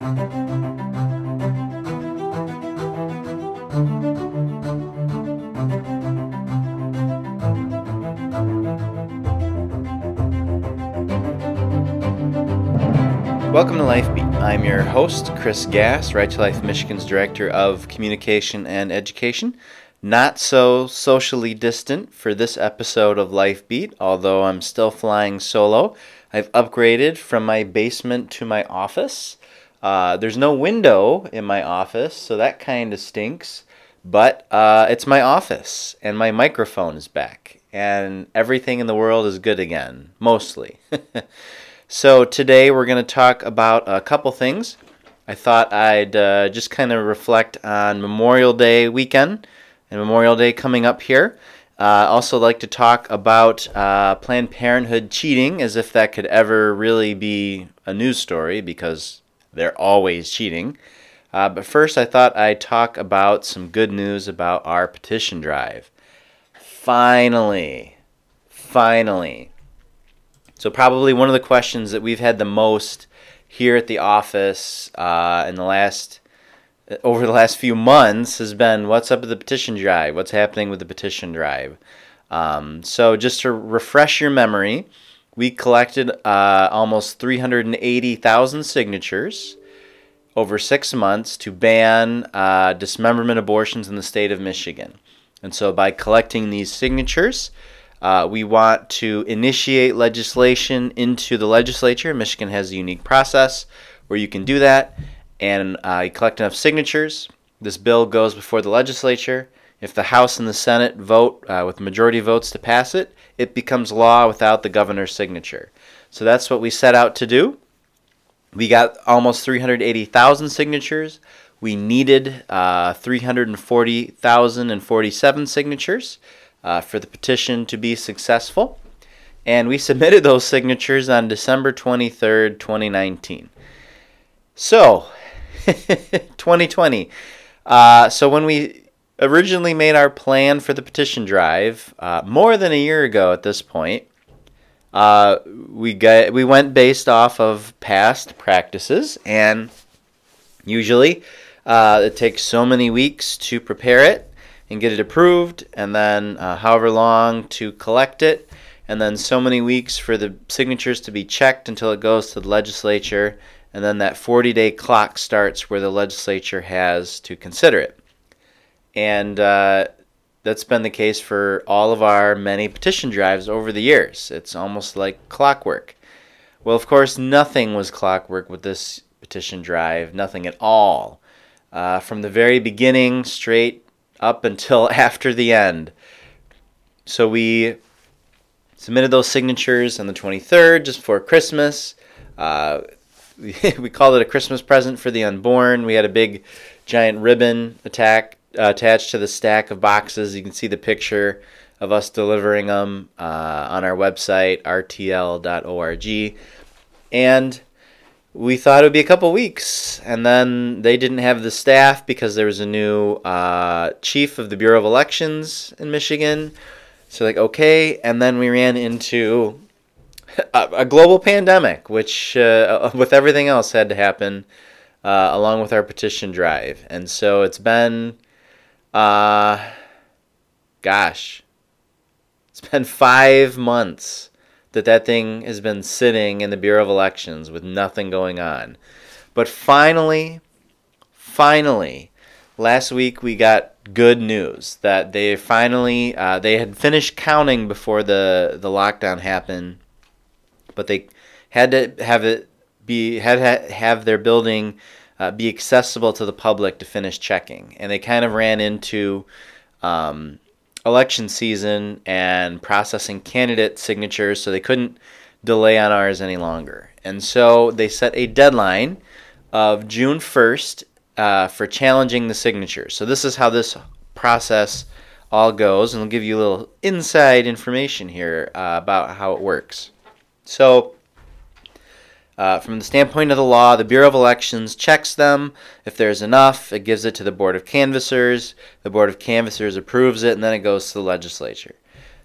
Welcome to LifeBeat. I'm your host, Chris Gast, Right to Life Michigan's Director of Communication and Education. Not so socially distant for this episode of LifeBeat, although I'm still flying solo. I've upgraded from my basement to my office. Uh, there's no window in my office, so that kind of stinks. But uh, it's my office, and my microphone is back, and everything in the world is good again, mostly. so today we're going to talk about a couple things. I thought I'd uh, just kind of reflect on Memorial Day weekend and Memorial Day coming up here. Uh, also, like to talk about uh, Planned Parenthood cheating, as if that could ever really be a news story, because they're always cheating. Uh, but first, I thought I'd talk about some good news about our petition drive. Finally, finally. So, probably one of the questions that we've had the most here at the office uh, in the last over the last few months has been what's up with the petition drive? What's happening with the petition drive? Um, so, just to refresh your memory, we collected uh, almost 380,000 signatures over six months to ban uh, dismemberment abortions in the state of Michigan. And so, by collecting these signatures, uh, we want to initiate legislation into the legislature. Michigan has a unique process where you can do that and uh, you collect enough signatures. This bill goes before the legislature. If the House and the Senate vote uh, with majority votes to pass it, it becomes law without the governor's signature. So that's what we set out to do. We got almost 380,000 signatures. We needed uh, 340,047 signatures uh, for the petition to be successful. And we submitted those signatures on December 23rd, 2019. So, 2020. Uh, so when we originally made our plan for the petition drive, uh, more than a year ago at this point, uh, we got we went based off of past practices, and usually uh, it takes so many weeks to prepare it and get it approved, and then uh, however long to collect it, and then so many weeks for the signatures to be checked until it goes to the legislature and then that 40 day clock starts where the legislature has to consider it. And uh, that's been the case for all of our many petition drives over the years. It's almost like clockwork. Well, of course, nothing was clockwork with this petition drive, nothing at all. Uh, from the very beginning, straight up until after the end. So we submitted those signatures on the 23rd, just before Christmas. Uh, we called it a Christmas present for the unborn. We had a big, giant ribbon attack uh, attached to the stack of boxes. You can see the picture of us delivering them uh, on our website rtl.org, and we thought it would be a couple weeks, and then they didn't have the staff because there was a new uh, chief of the Bureau of Elections in Michigan. So like okay, and then we ran into a, a global pandemic, which uh, with everything else had to happen uh, along with our petition drive, and so it's been, uh, gosh, it's been five months that that thing has been sitting in the Bureau of Elections with nothing going on, but finally, finally, last week we got good news that they finally uh, they had finished counting before the the lockdown happened but they had to have it be had to have their building uh, be accessible to the public to finish checking, and they kind of ran into um, election season and processing candidate signatures, so they couldn't delay on ours any longer, and so they set a deadline of June first uh, for challenging the signatures. So this is how this process all goes, and I'll give you a little inside information here uh, about how it works. So, uh, from the standpoint of the law, the Bureau of Elections checks them. If there's enough, it gives it to the Board of Canvassers. The Board of Canvassers approves it, and then it goes to the legislature.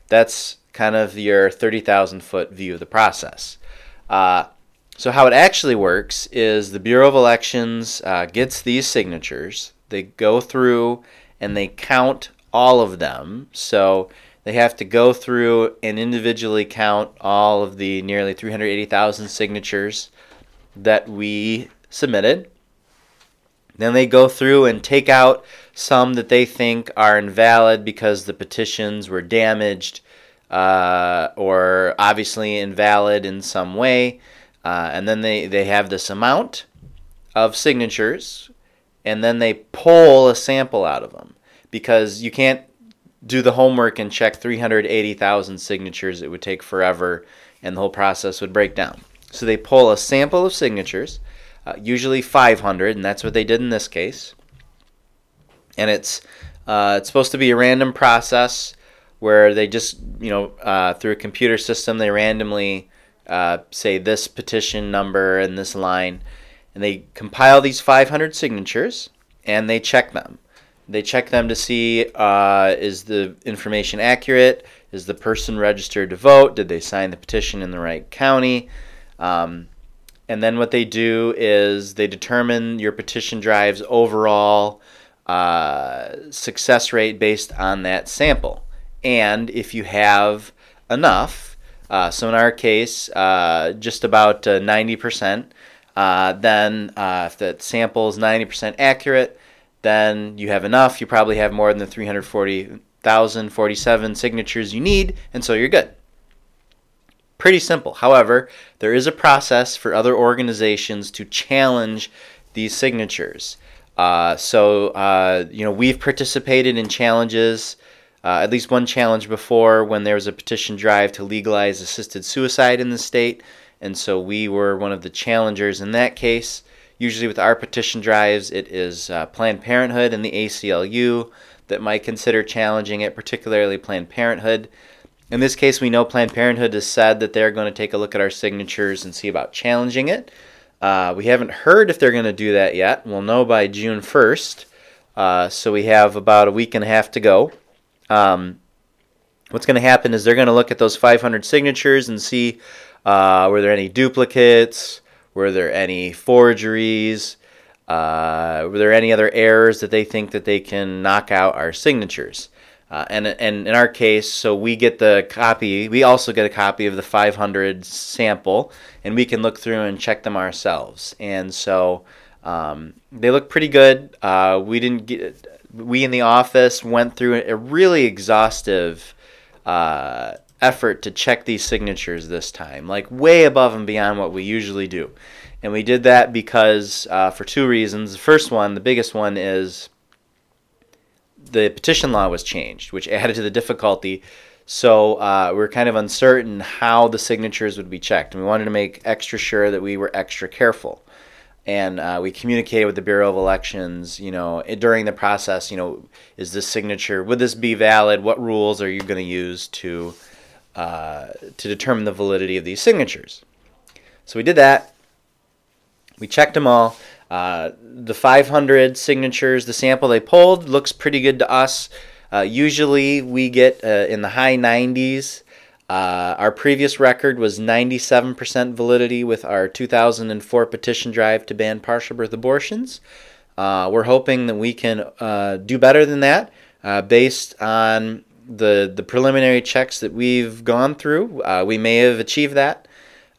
That's kind of your 30,000 foot view of the process. Uh, So how it actually works is the Bureau of Elections uh, gets these signatures. They go through and they count all of them. So they have to go through and individually count all of the nearly 380,000 signatures that we submitted. Then they go through and take out some that they think are invalid because the petitions were damaged uh, or obviously invalid in some way. Uh, and then they, they have this amount of signatures, and then they pull a sample out of them because you can't do the homework and check 380,000 signatures. It would take forever, and the whole process would break down. So they pull a sample of signatures, uh, usually 500, and that's what they did in this case. And it's uh, it's supposed to be a random process where they just you know uh, through a computer system they randomly uh, say this petition number and this line, and they compile these 500 signatures and they check them. They check them to see uh, is the information accurate? Is the person registered to vote? Did they sign the petition in the right county? Um, and then what they do is they determine your petition drive's overall uh, success rate based on that sample. And if you have enough, uh, so in our case, uh, just about 90%, uh, uh, then uh, if that sample is 90% accurate, then you have enough. You probably have more than the 340,047 signatures you need, and so you're good. Pretty simple. However, there is a process for other organizations to challenge these signatures. Uh, so, uh, you know, we've participated in challenges, uh, at least one challenge before when there was a petition drive to legalize assisted suicide in the state. And so we were one of the challengers in that case. Usually, with our petition drives, it is uh, Planned Parenthood and the ACLU that might consider challenging it, particularly Planned Parenthood. In this case, we know Planned Parenthood has said that they're going to take a look at our signatures and see about challenging it. Uh, we haven't heard if they're going to do that yet. We'll know by June 1st. Uh, so we have about a week and a half to go. Um, what's going to happen is they're going to look at those 500 signatures and see uh, were there any duplicates, were there any forgeries, uh, were there any other errors that they think that they can knock out our signatures. Uh, and, and in our case, so we get the copy, we also get a copy of the 500 sample, and we can look through and check them ourselves. And so um, they look pretty good. Uh, we didn't get, we in the office went through a really exhaustive uh, effort to check these signatures this time, like way above and beyond what we usually do. And we did that because, uh, for two reasons. The first one, the biggest one, is the petition law was changed, which added to the difficulty. So uh, we are kind of uncertain how the signatures would be checked, and we wanted to make extra sure that we were extra careful. And uh, we communicated with the Bureau of Elections, you know, during the process, you know, is this signature, would this be valid? What rules are you going to use to uh, to determine the validity of these signatures? So we did that. We checked them all. Uh, the 500 signatures, the sample they pulled, looks pretty good to us. Uh, usually we get uh, in the high 90s. Uh, our previous record was 97% validity with our 2004 petition drive to ban partial birth abortions. Uh, we're hoping that we can do better than that based on the, the preliminary checks that we've gone through. we may have achieved that.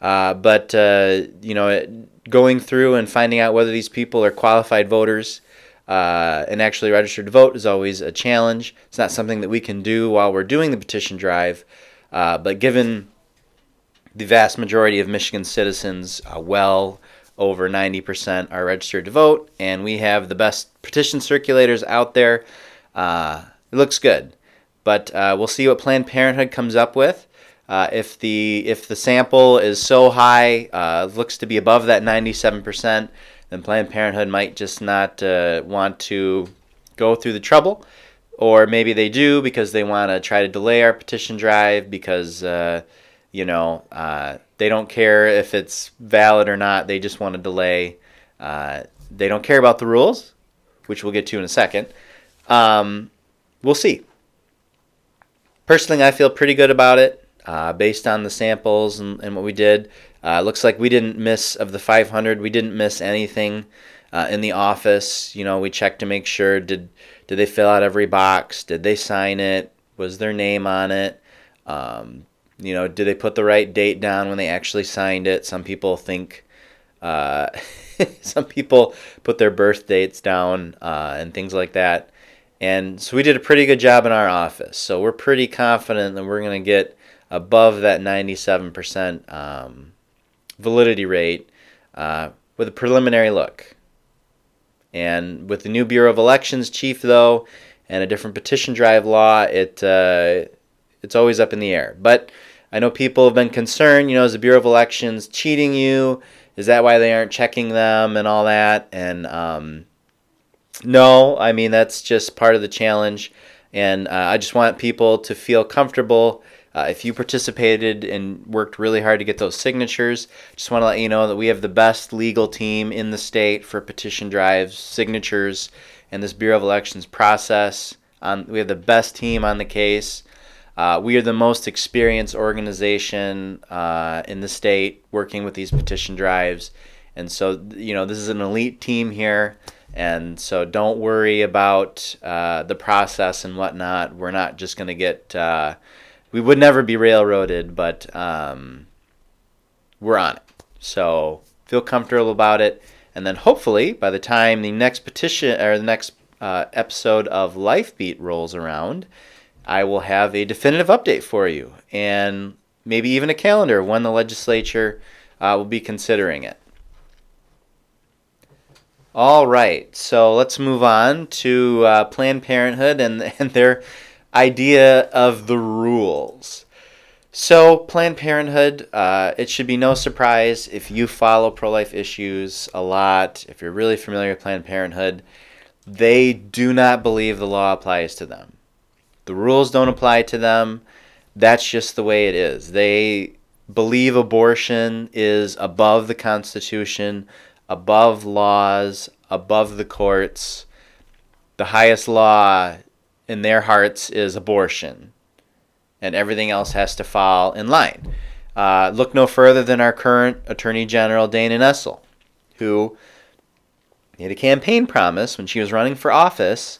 but, you know, going through and finding out whether these people are qualified voters uh, and actually registered to vote is always a challenge. It's not something that we can do while we're doing the petition drive, uh, but given the vast majority of Michigan citizens, uh, well over 90% are registered to vote, and we have the best petition circulators out there. Uh, it looks good, but uh, we'll see what Planned Parenthood comes up with. Uh, if the if the sample is so high, uh, looks to be above that 97%, then Planned Parenthood might just not uh, want to go through the trouble, or maybe they do because they want to try to delay our petition drive because uh, you know uh, they don't care if it's valid or not. They just want to delay. They don't care about the rules, which we'll get to in a second. Um, we'll see. Personally, I feel pretty good about it uh, based on the samples and, and what we did. Uh, looks like we didn't miss of the 500. We didn't miss anything uh, in the office. You know, we checked to make sure did did they fill out every box? Did they sign it? Was their name on it? Um, you know, did they put the right date down when they actually signed it? Some people think. Uh, some people put their birth dates down uh, and things like that. And so we did a pretty good job in our office. So we're pretty confident that we're going to get above that 97% um, validity rate uh, with a preliminary look. And with the new Bureau of Elections chief, though, and a different petition drive law, it uh, it's always up in the air. But I know people have been concerned. You know, is the Bureau of Elections cheating you? Is that why they aren't checking them and all that? And um, no, I mean that's just part of the challenge. And uh, I just want people to feel comfortable uh, if you participated and worked really hard to get those signatures, just want to let you know that we have the best legal team in the state for petition drives, signatures, and this Bureau of Elections process. Um, we have the best team on the case. Uh, we are the most experienced organization uh, in the state working with these petition drives. And so, you know, this is an elite team here. And so don't worry about uh, the process and whatnot. We're not just going to get uh, we would never be railroaded, but um, we're on it. So feel comfortable about it, and then hopefully by the time the next petition or the next uh, episode of Lifebeat rolls around, I will have a definitive update for you, and maybe even a calendar when the legislature uh, will be considering it. All right, so let's move on to uh, Planned Parenthood and and their idea of the rules. So, Planned Parenthood, uh, it should be no surprise if you follow pro life issues a lot, if you're really familiar with Planned Parenthood, they do not believe the law applies to them. The rules don't apply to them. That's just the way it is. They believe abortion is above the Constitution, above laws, above the courts. The highest law in their hearts is abortion, and everything else has to fall in line. Uh, look no further than our current Attorney General, Dana Nessel, who made a campaign promise when she was running for office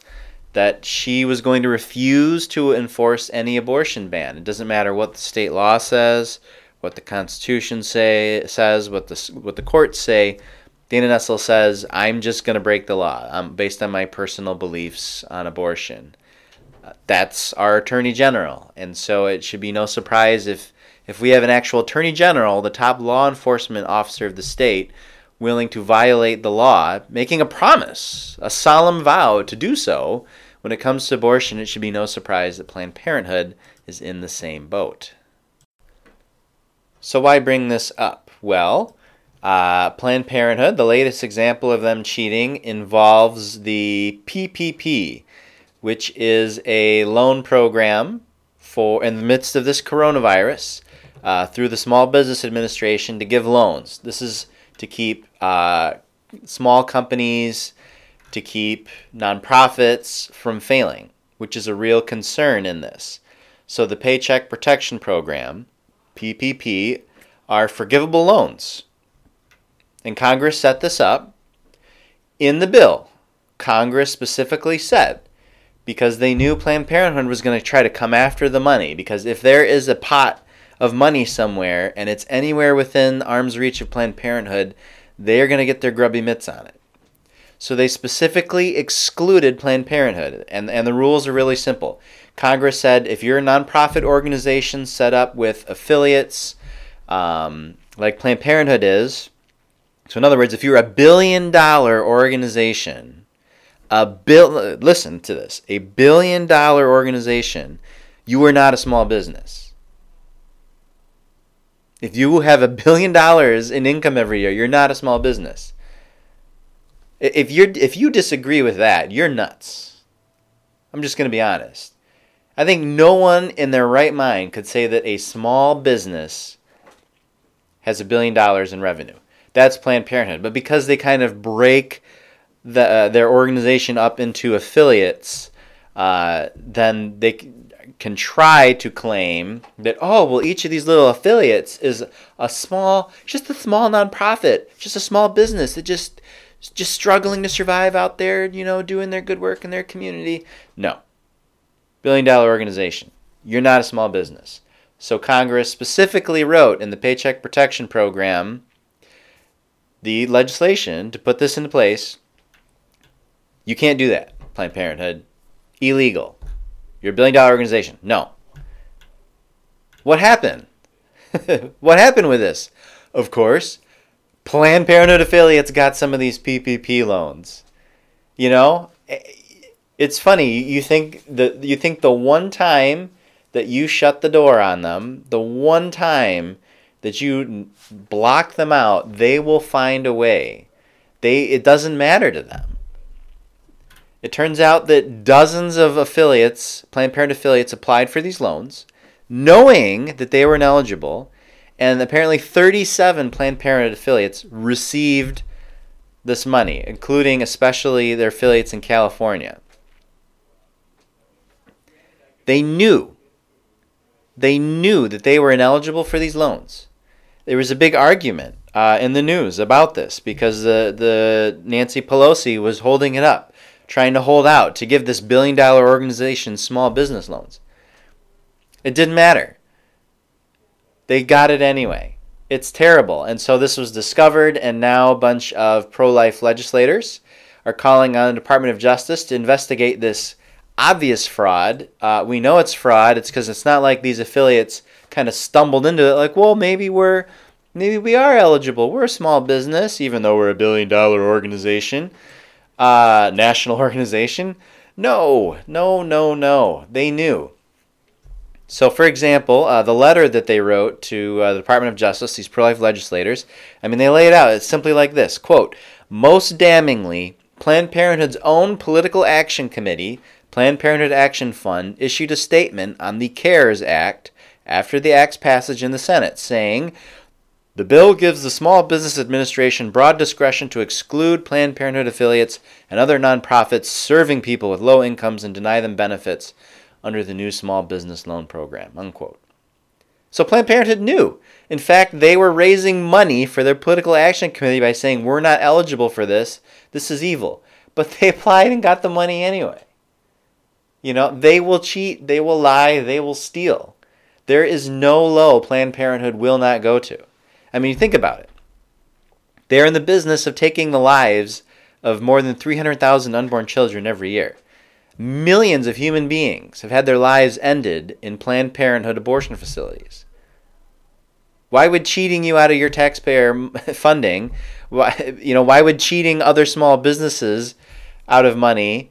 that she was going to refuse to enforce any abortion ban. It doesn't matter what the state law says, what the Constitution say says, what the what the courts say. Dana Nessel says, "I'm just going to break the law um, based on my personal beliefs on abortion." that's our attorney general. And so it should be no surprise if if we have an actual attorney general, the top law enforcement officer of the state, willing to violate the law, making a promise, a solemn vow to do so, when it comes to abortion, it should be no surprise that Planned Parenthood is in the same boat. So, why bring this up? Well, uh, Planned Parenthood, the latest example of them cheating, involves the PPP, which is a loan program for in the midst of this coronavirus uh, through the Small Business Administration to give loans. This is to keep uh, small companies, to keep nonprofits from failing, which is a real concern in this. So the Paycheck Protection Program, PPP, are forgivable loans. And Congress set this up. In the bill, Congress specifically said because they knew Planned Parenthood was going to try to come after the money. Because if there is a pot of money somewhere and it's anywhere within arm's reach of Planned Parenthood, they're going to get their grubby mitts on it. So they specifically excluded Planned Parenthood. And, and the rules are really simple. Congress said if you're a nonprofit organization set up with affiliates, um, like Planned Parenthood is, so in other words, if you're a billion dollar organization, a bill listen to this a billion dollar organization you are not a small business. If you have a billion dollars in income every year you're not a small business. If you're if you disagree with that you're nuts. I'm just going to be honest. I think no one in their right mind could say that a small business has a billion dollars in revenue that's planned parenthood. But because they kind of break the, uh, their organization up into affiliates, uh, then they can try to claim that oh well each of these little affiliates is a small just a small nonprofit just a small business that just just struggling to survive out there you know doing their good work in their community. No. Billion dollar organization. You're not a small business. So congress specifically wrote in the paycheck protection program the legislation to put this into place you can't do that planned parenthood illegal you're a billion dollar organization. No. What happened? what happened with this? Of course, Planned Parenthood affiliates got some of these PPP loans. You know, eh, it's funny. You think the you think the one time that you shut the door on them, the one time that you block them out, they will find a way. They it doesn't matter to them. It turns out that dozens of affiliates, Planned Parenthood affiliates, applied for these loans, knowing that they were ineligible, and apparently 37 Planned Parenthood affiliates received this money, including especially their affiliates in California. They knew, they knew that they were ineligible for these loans. There was a big argument uh, in the news about this because the, the Nancy Pelosi was holding it up trying to hold out to give this billion dollar organization small business loans. It didn't matter. They got it anyway. It's terrible. And so this was discovered, and now a bunch of pro life legislators are calling on the Department of Justice to investigate this obvious fraud. Uh, we know it's fraud. It's because it's not like these affiliates kind of stumbled into it, like, well, maybe we're. Maybe we are eligible. We're a small business, even though we're a billion dollar organization uh, national organization? No, no, no, no. They knew. So, for example, uh, the letter that they wrote to uh, the Department of Justice, these pro life legislators, I mean, they lay it out. It's simply like this quote, Most damningly, Planned Parenthood's own political action committee, Planned Parenthood Action Fund, issued a statement on the CARES Act after the act's passage in the Senate, saying, the bill gives the Small Business Administration broad discretion to exclude Planned Parenthood affiliates and other nonprofits serving people with low incomes and deny them benefits under the new Small Business Loan Program. Unquote. So Planned Parenthood knew. In fact, they were raising money for their political action committee by saying, We're not eligible for this. This is evil. But they applied and got the money anyway. You know, they will cheat, they will lie, they will steal. There is no low Planned Parenthood will not go to. I mean, think about it. They're in the business of taking the lives of more than 300,000 unborn children every year. Millions of human beings have had their lives ended in Planned Parenthood abortion facilities. Why would cheating you out of your taxpayer funding, why, you know, why would cheating other small businesses out of money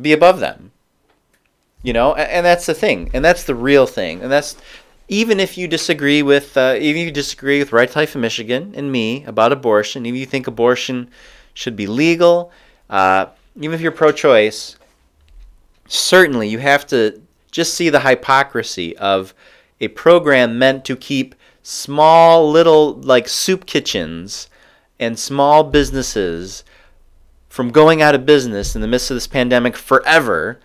be above them? You know, and that's the thing, and that's the real thing, and that's even if you disagree with uh, even if you disagree with Right to Life in Michigan and me about abortion, even if you think abortion should be legal, uh, even if you're pro-choice, certainly you have to just see the hypocrisy of a program meant to keep small little like soup kitchens and small businesses from going out of business in the midst of this pandemic forever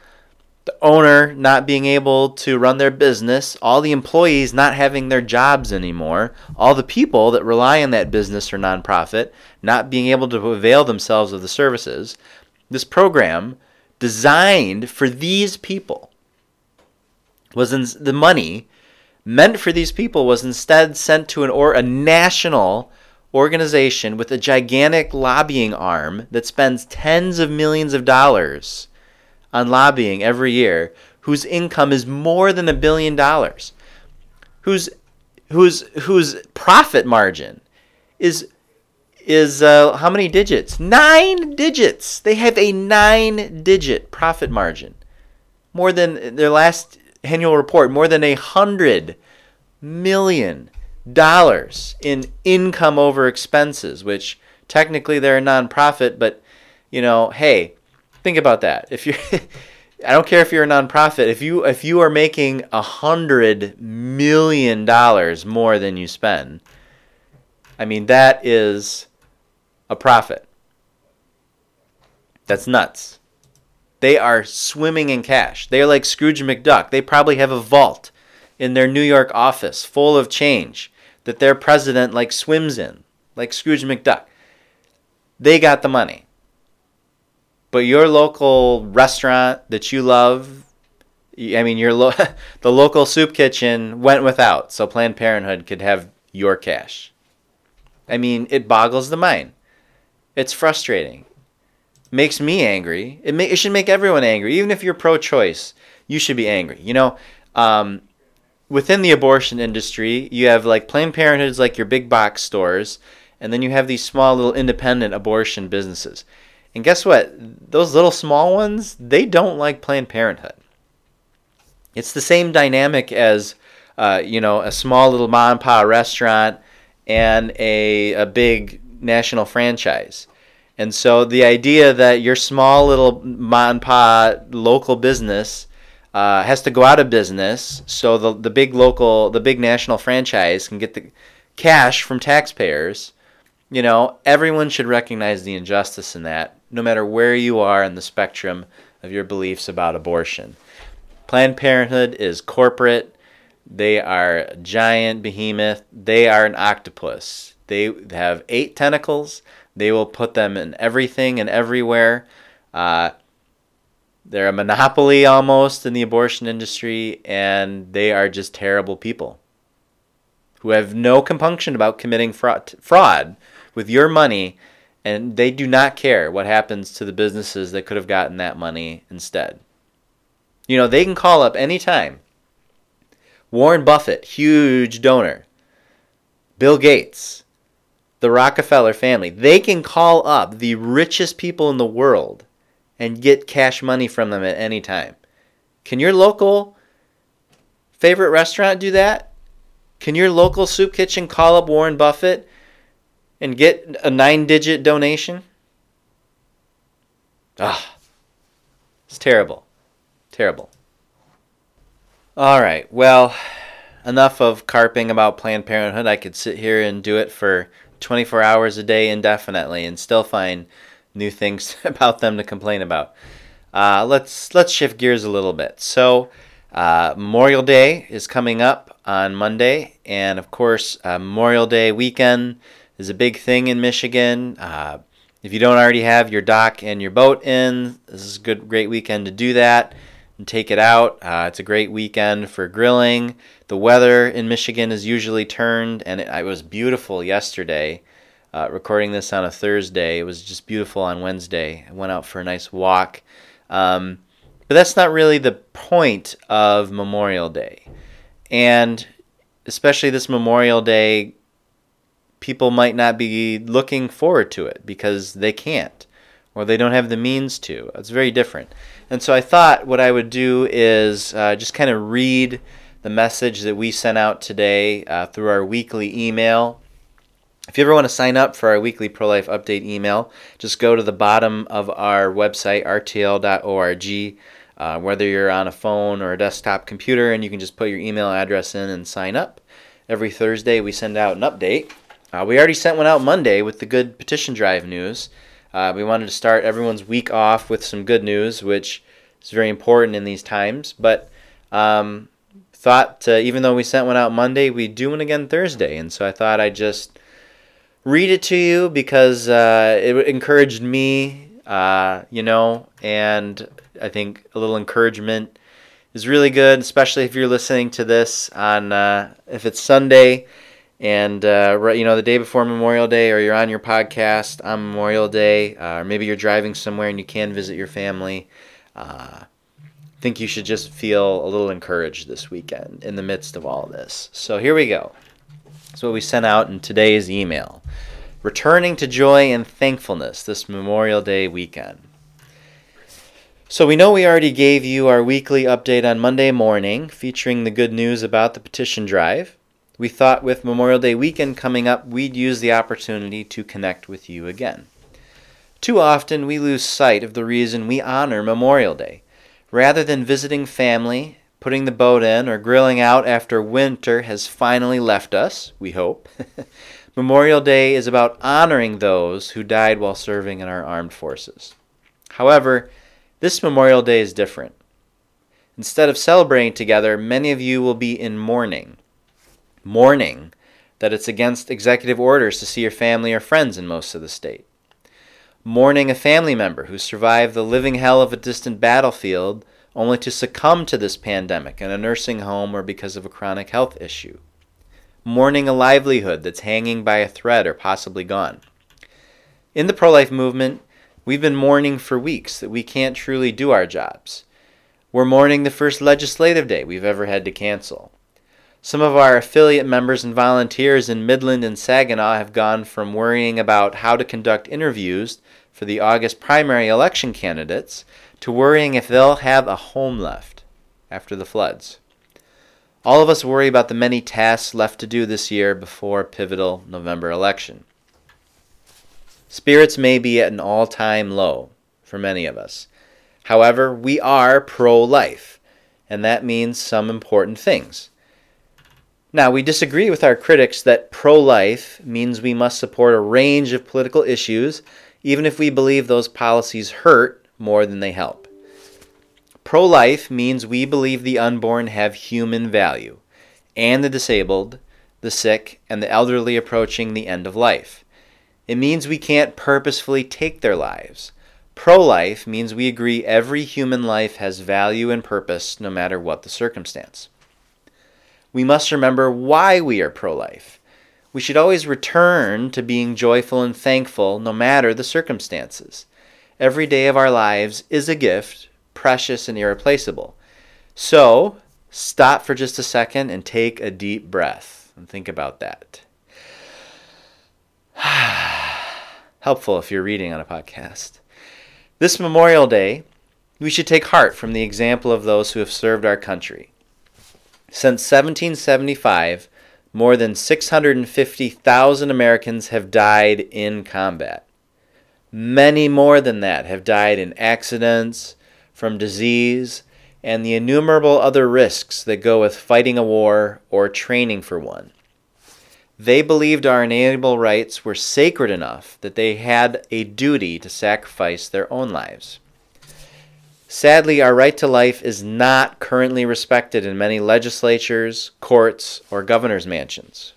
the owner not being able to run their business, all the employees not having their jobs anymore, all the people that rely on that business or nonprofit not being able to avail themselves of the services. This program, designed for these people, was in, the money meant for these people was instead sent to an or a national organization with a gigantic lobbying arm that spends tens of millions of dollars on lobbying every year whose income is more than a billion dollars, whose whose whose profit margin is is uh, how many digits? Nine digits. They have a nine digit profit margin. More than their last annual report, more than a hundred million dollars in income over expenses, which technically they're a nonprofit, but you know, hey, Think about that. If you're I don't care if you're a nonprofit. If you if you are making a hundred million dollars more than you spend, I mean that is a profit. That's nuts. They are swimming in cash. They're like Scrooge McDuck. They probably have a vault in their New York office full of change that their president like swims in, like Scrooge McDuck. They got the money. But your local restaurant that you love, I mean, your lo- the local soup kitchen went without, so Planned Parenthood could have your cash. I mean, it boggles the mind. It's frustrating. Makes me angry. It, may, it should make everyone angry. Even if you're pro choice, you should be angry. You know, um, within the abortion industry, you have like Planned Parenthoods, like your big box stores, and then you have these small little independent abortion businesses. And guess what? Those little small ones, they don't like Planned Parenthood. It's the same dynamic as, uh, you know, a small little mom and pop restaurant and a, a big national franchise. And so the idea that your small little mom and pop local business uh, has to go out of business so the, the big local, the big national franchise can get the cash from taxpayers, you know, everyone should recognize the injustice in that, no matter where you are in the spectrum of your beliefs about abortion. Planned Parenthood is corporate. They are a giant behemoth. They are an octopus. They have eight tentacles. They will put them in everything and everywhere. Uh, they're a monopoly almost in the abortion industry, and they are just terrible people who have no compunction about committing fraud, fraud with your money, and they do not care what happens to the businesses that could have gotten that money instead. You know, they can call up anytime. Warren Buffett, huge donor. Bill Gates, the Rockefeller family, they can call up the richest people in the world and get cash money from them at any time. Can your local favorite restaurant do that? Can your local soup kitchen call up Warren Buffett and get a nine digit donation? Ah, it's terrible. Terrible. All right. Well, enough of carping about Planned Parenthood. I could sit here and do it for 24 hours a day indefinitely and still find new things about them to complain about. Uh, let's let's shift gears a little bit. So, uh, Memorial Day is coming up on Monday, and of course, uh, Memorial Day weekend is a big thing in Michigan. Uh, if you don't already have your dock and your boat in, this is a good, great weekend to do that and take it out. Uh, it's a great weekend for grilling. The weather in Michigan is usually turned, and it, it was beautiful yesterday. Uh, recording this on a Thursday, it was just beautiful on Wednesday. I went out for a nice walk. Um, but that's not really the point of Memorial Day. And especially this Memorial Day, people might not be looking forward to it because they can't or they don't have the means to. It's very different. And so I thought what I would do is uh, just kind of read the message that we sent out today uh, through our weekly email. If you ever want to sign up for our weekly pro life update email, just go to the bottom of our website, rtl.org, uh, whether you're on a phone or a desktop computer, and you can just put your email address in and sign up. Every Thursday, we send out an update. Uh, we already sent one out Monday with the good petition drive news. Uh, we wanted to start everyone's week off with some good news, which is very important in these times. But um, thought, uh, even though we sent one out Monday, we'd do one again Thursday. And so I thought I'd just read it to you because uh, it encouraged me, uh, you know, and I think a little encouragement is really good, especially if you're listening to this on, if it's Sunday and uh, you know the day before Memorial Day, or you're on your podcast on Memorial Day, uh, or maybe you're driving somewhere and you can visit your family. Uh, I think you should just feel a little encouraged this weekend in the midst of all of this. So here we go. That's what we sent out in today's email. Returning to joy and thankfulness this Memorial Day weekend. So we know we already gave you our weekly update on Monday morning featuring the good news about the petition drive we thought with Memorial Day weekend coming up, we'd use the opportunity to connect with you again. Too often, we lose sight of the reason we honor Memorial Day. Rather than visiting family, putting the boat in, or grilling out after winter has finally left us, we hope, Memorial Day is about honoring those who died while serving in our armed forces. However, This Memorial Day is different. Instead of celebrating together, many of you will be in mourning. Mourning that it's against executive orders to see your family or friends in most of the state. Mourning a family member who survived the living hell of a distant battlefield only to succumb to this pandemic in a nursing home or because of a chronic health issue. Mourning a livelihood that's hanging by a thread or possibly gone. In the pro life movement, we've been mourning for weeks that we can't truly do our jobs. We're mourning the first legislative day we've ever had to cancel. Some of our affiliate members and volunteers in Midland and Saginaw have gone from worrying about how to conduct interviews for the August primary election candidates to worrying if they'll have a home left after the floods. All of us worry about the many tasks left to do this year before pivotal November election. Spirits may be at an all time low for many of us. However, we are pro life, and that means some important things. Now, we disagree with our critics that pro life means we must support a range of political issues, even if we believe those policies hurt more than they help. Pro life means we believe the unborn have human value, and the disabled, the sick, and the elderly approaching the end of life. It means we can't purposefully take their lives. Pro life means we agree every human life has value and purpose no matter what the circumstance we must remember why we are pro life. We should always return to being joyful and thankful no matter the circumstances. Every day of our lives is a gift, precious and irreplaceable. So, stop for just a second and take a deep breath and think about that. Helpful if you're reading on a podcast. This Memorial Day, we should take heart from the example of those who have served our country. Since 1775, more than 650,000 Americans have died in combat. Many more than that have died in accidents, from disease, and the innumerable other risks that go with fighting a war or training for one. They believed our inalienable rights were sacred enough that they had a duty to sacrifice their own lives. Sadly, our right to life is not currently respected in many legislatures, courts, or governor's mansions.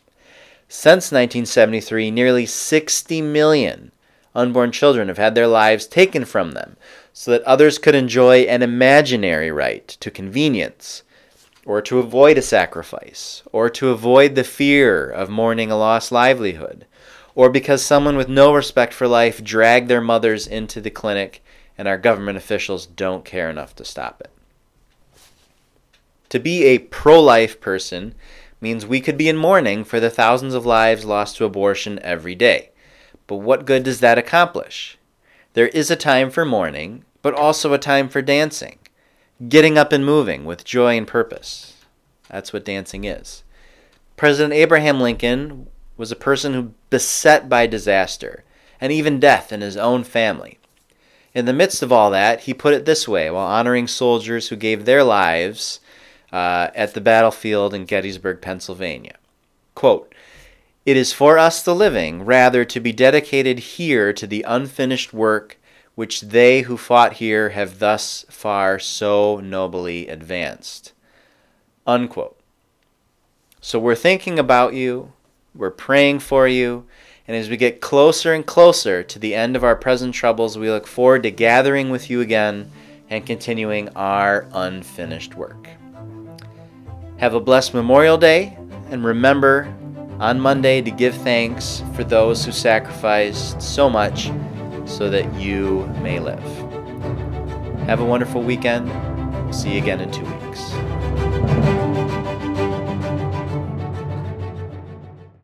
Since 1973, nearly 60 million unborn children have had their lives taken from them so that others could enjoy an imaginary right to convenience, or to avoid a sacrifice, or to avoid the fear of mourning a lost livelihood, or because someone with no respect for life dragged their mothers into the clinic and our government officials don't care enough to stop it. To be a pro life person means we could be in mourning for the thousands of lives lost to abortion every day. But what good does that accomplish? There is a time for mourning, but also a time for dancing, getting up and moving with joy and purpose. That's what dancing is. President Abraham Lincoln was a person who beset by disaster and even death in his own family. In the midst of all that, he put it this way while honoring soldiers who gave their lives uh, at the battlefield in Gettysburg, Pennsylvania. Quote, it is for us the living rather to be dedicated here to the unfinished work which they who fought here have thus far so nobly advanced. Unquote. So we're thinking about you, we're praying for you, and as we get closer and closer to the end of our present troubles, we look forward to gathering with you again and continuing our unfinished work. Have a blessed Memorial Day, and remember on Monday to give thanks for those who sacrificed so much so that you may live. Have a wonderful weekend. See you again in two weeks.